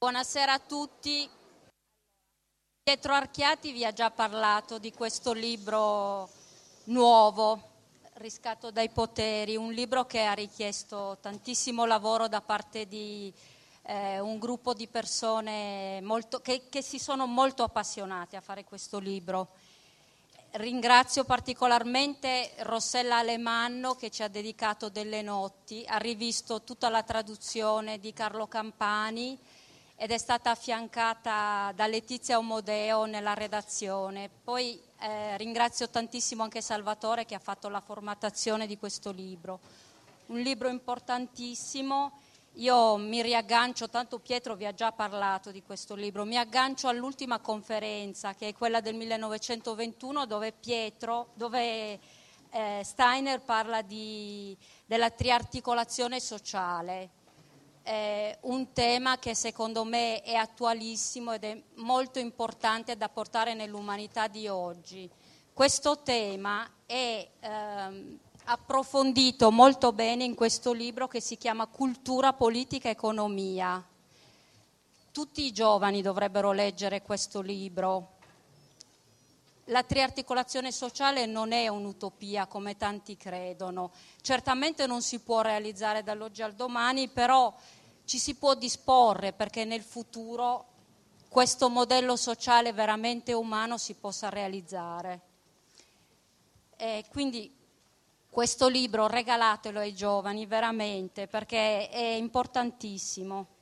Buonasera a tutti. Pietro Archiati vi ha già parlato di questo libro nuovo, Riscatto dai poteri, un libro che ha richiesto tantissimo lavoro da parte di eh, un gruppo di persone molto, che, che si sono molto appassionate a fare questo libro. Ringrazio particolarmente Rossella Alemanno che ci ha dedicato delle notti, ha rivisto tutta la traduzione di Carlo Campani ed è stata affiancata da Letizia Omodeo nella redazione. Poi eh, ringrazio tantissimo anche Salvatore che ha fatto la formattazione di questo libro. Un libro importantissimo. Io mi riaggancio, tanto Pietro vi ha già parlato di questo libro, mi aggancio all'ultima conferenza che è quella del 1921 dove Pietro, dove eh, Steiner parla di, della triarticolazione sociale eh, un tema che secondo me è attualissimo ed è molto importante da portare nell'umanità di oggi. Questo tema è ehm, approfondito molto bene in questo libro che si chiama Cultura, Politica e Economia. Tutti i giovani dovrebbero leggere questo libro. La triarticolazione sociale non è un'utopia come tanti credono. Certamente non si può realizzare dall'oggi al domani, però ci si può disporre perché nel futuro questo modello sociale veramente umano si possa realizzare. E quindi questo libro regalatelo ai giovani veramente perché è importantissimo.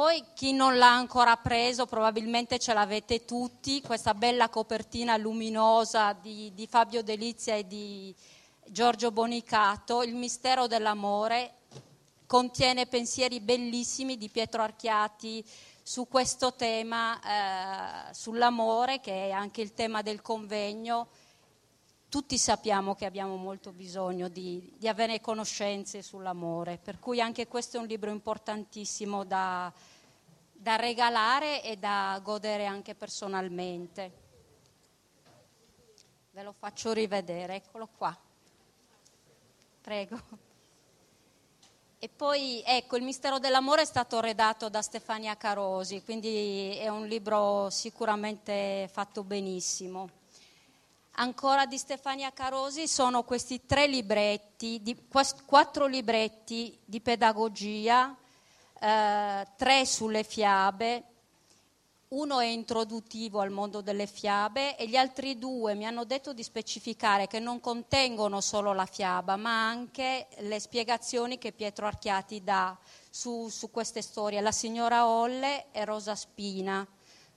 Poi chi non l'ha ancora preso probabilmente ce l'avete tutti, questa bella copertina luminosa di, di Fabio Delizia e di Giorgio Bonicato, Il mistero dell'amore, contiene pensieri bellissimi di Pietro Archiati su questo tema, eh, sull'amore, che è anche il tema del convegno. Tutti sappiamo che abbiamo molto bisogno di, di avere conoscenze sull'amore, per cui anche questo è un libro importantissimo da, da regalare e da godere anche personalmente. Ve lo faccio rivedere, eccolo qua. Prego. E poi ecco, Il mistero dell'amore è stato redatto da Stefania Carosi, quindi è un libro sicuramente fatto benissimo. Ancora di Stefania Carosi sono questi tre libretti, di, quattro libretti di pedagogia, eh, tre sulle fiabe, uno è introduttivo al mondo delle fiabe e gli altri due mi hanno detto di specificare che non contengono solo la fiaba, ma anche le spiegazioni che Pietro Archiati dà su, su queste storie, la signora Olle e Rosa Spina.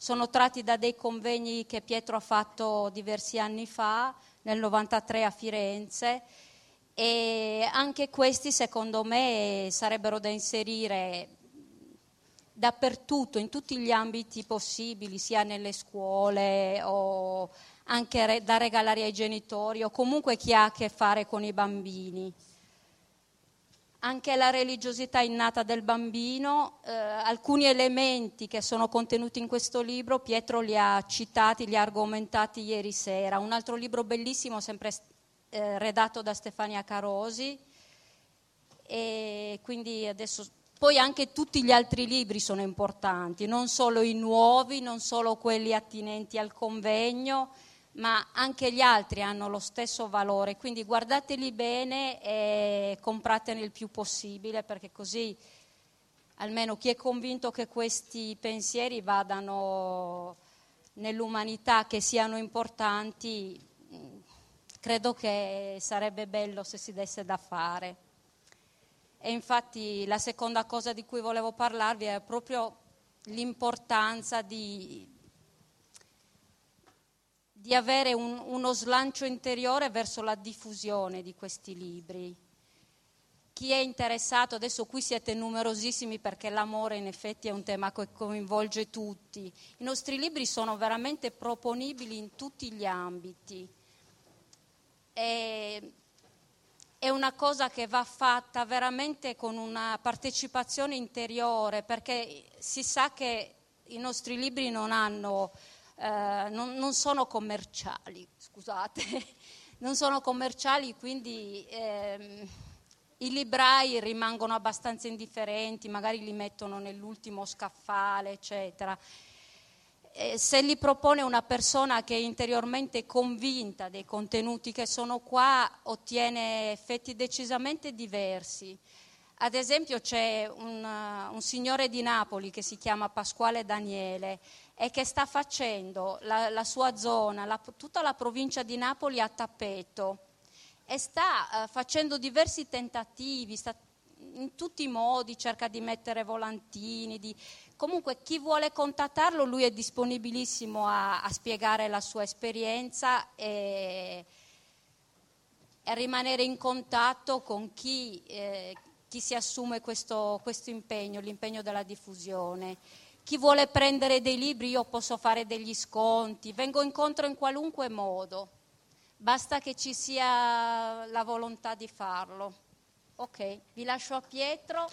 Sono tratti da dei convegni che Pietro ha fatto diversi anni fa, nel 93 a Firenze, e anche questi secondo me sarebbero da inserire dappertutto, in tutti gli ambiti possibili, sia nelle scuole o anche da regalare ai genitori o comunque chi ha a che fare con i bambini. Anche la religiosità innata del bambino, eh, alcuni elementi che sono contenuti in questo libro, Pietro li ha citati, li ha argomentati ieri sera. Un altro libro bellissimo, sempre eh, redatto da Stefania Carosi, e quindi adesso poi anche tutti gli altri libri sono importanti, non solo i nuovi, non solo quelli attinenti al convegno, ma anche gli altri hanno lo stesso valore, quindi guardateli bene e compratene il più possibile perché così almeno chi è convinto che questi pensieri vadano nell'umanità, che siano importanti, credo che sarebbe bello se si desse da fare. E infatti la seconda cosa di cui volevo parlarvi è proprio l'importanza di, di avere un, uno slancio interiore verso la diffusione di questi libri. Chi è interessato, adesso qui siete numerosissimi perché l'amore in effetti è un tema che coinvolge tutti. I nostri libri sono veramente proponibili in tutti gli ambiti. E è una cosa che va fatta veramente con una partecipazione interiore, perché si sa che i nostri libri non, hanno, eh, non, non sono commerciali, scusate, non sono commerciali, quindi eh, i librai rimangono abbastanza indifferenti, magari li mettono nell'ultimo scaffale, eccetera. E se li propone una persona che è interiormente convinta dei contenuti che sono qua, ottiene effetti decisamente diversi. Ad esempio c'è un, un, signore di Napoli che si chiama Pasquale Daniele e che sta facendo la, la sua zona, la, tutta la provincia di Napoli a tappeto e sta uh, facendo diversi tentativi, sta, in tutti i modi cerca di mettere volantini. Di... Comunque chi vuole contattarlo lui è disponibilissimo a, a spiegare la sua esperienza e, e, rimanere in contatto con chi, eh, chi si assume questo, questo impegno, l'impegno della diffusione. Chi vuole prendere dei libri io posso fare degli sconti, vengo incontro in qualunque modo basta che ci sia la volontà di farlo. Ok, vi lascio a Pietro.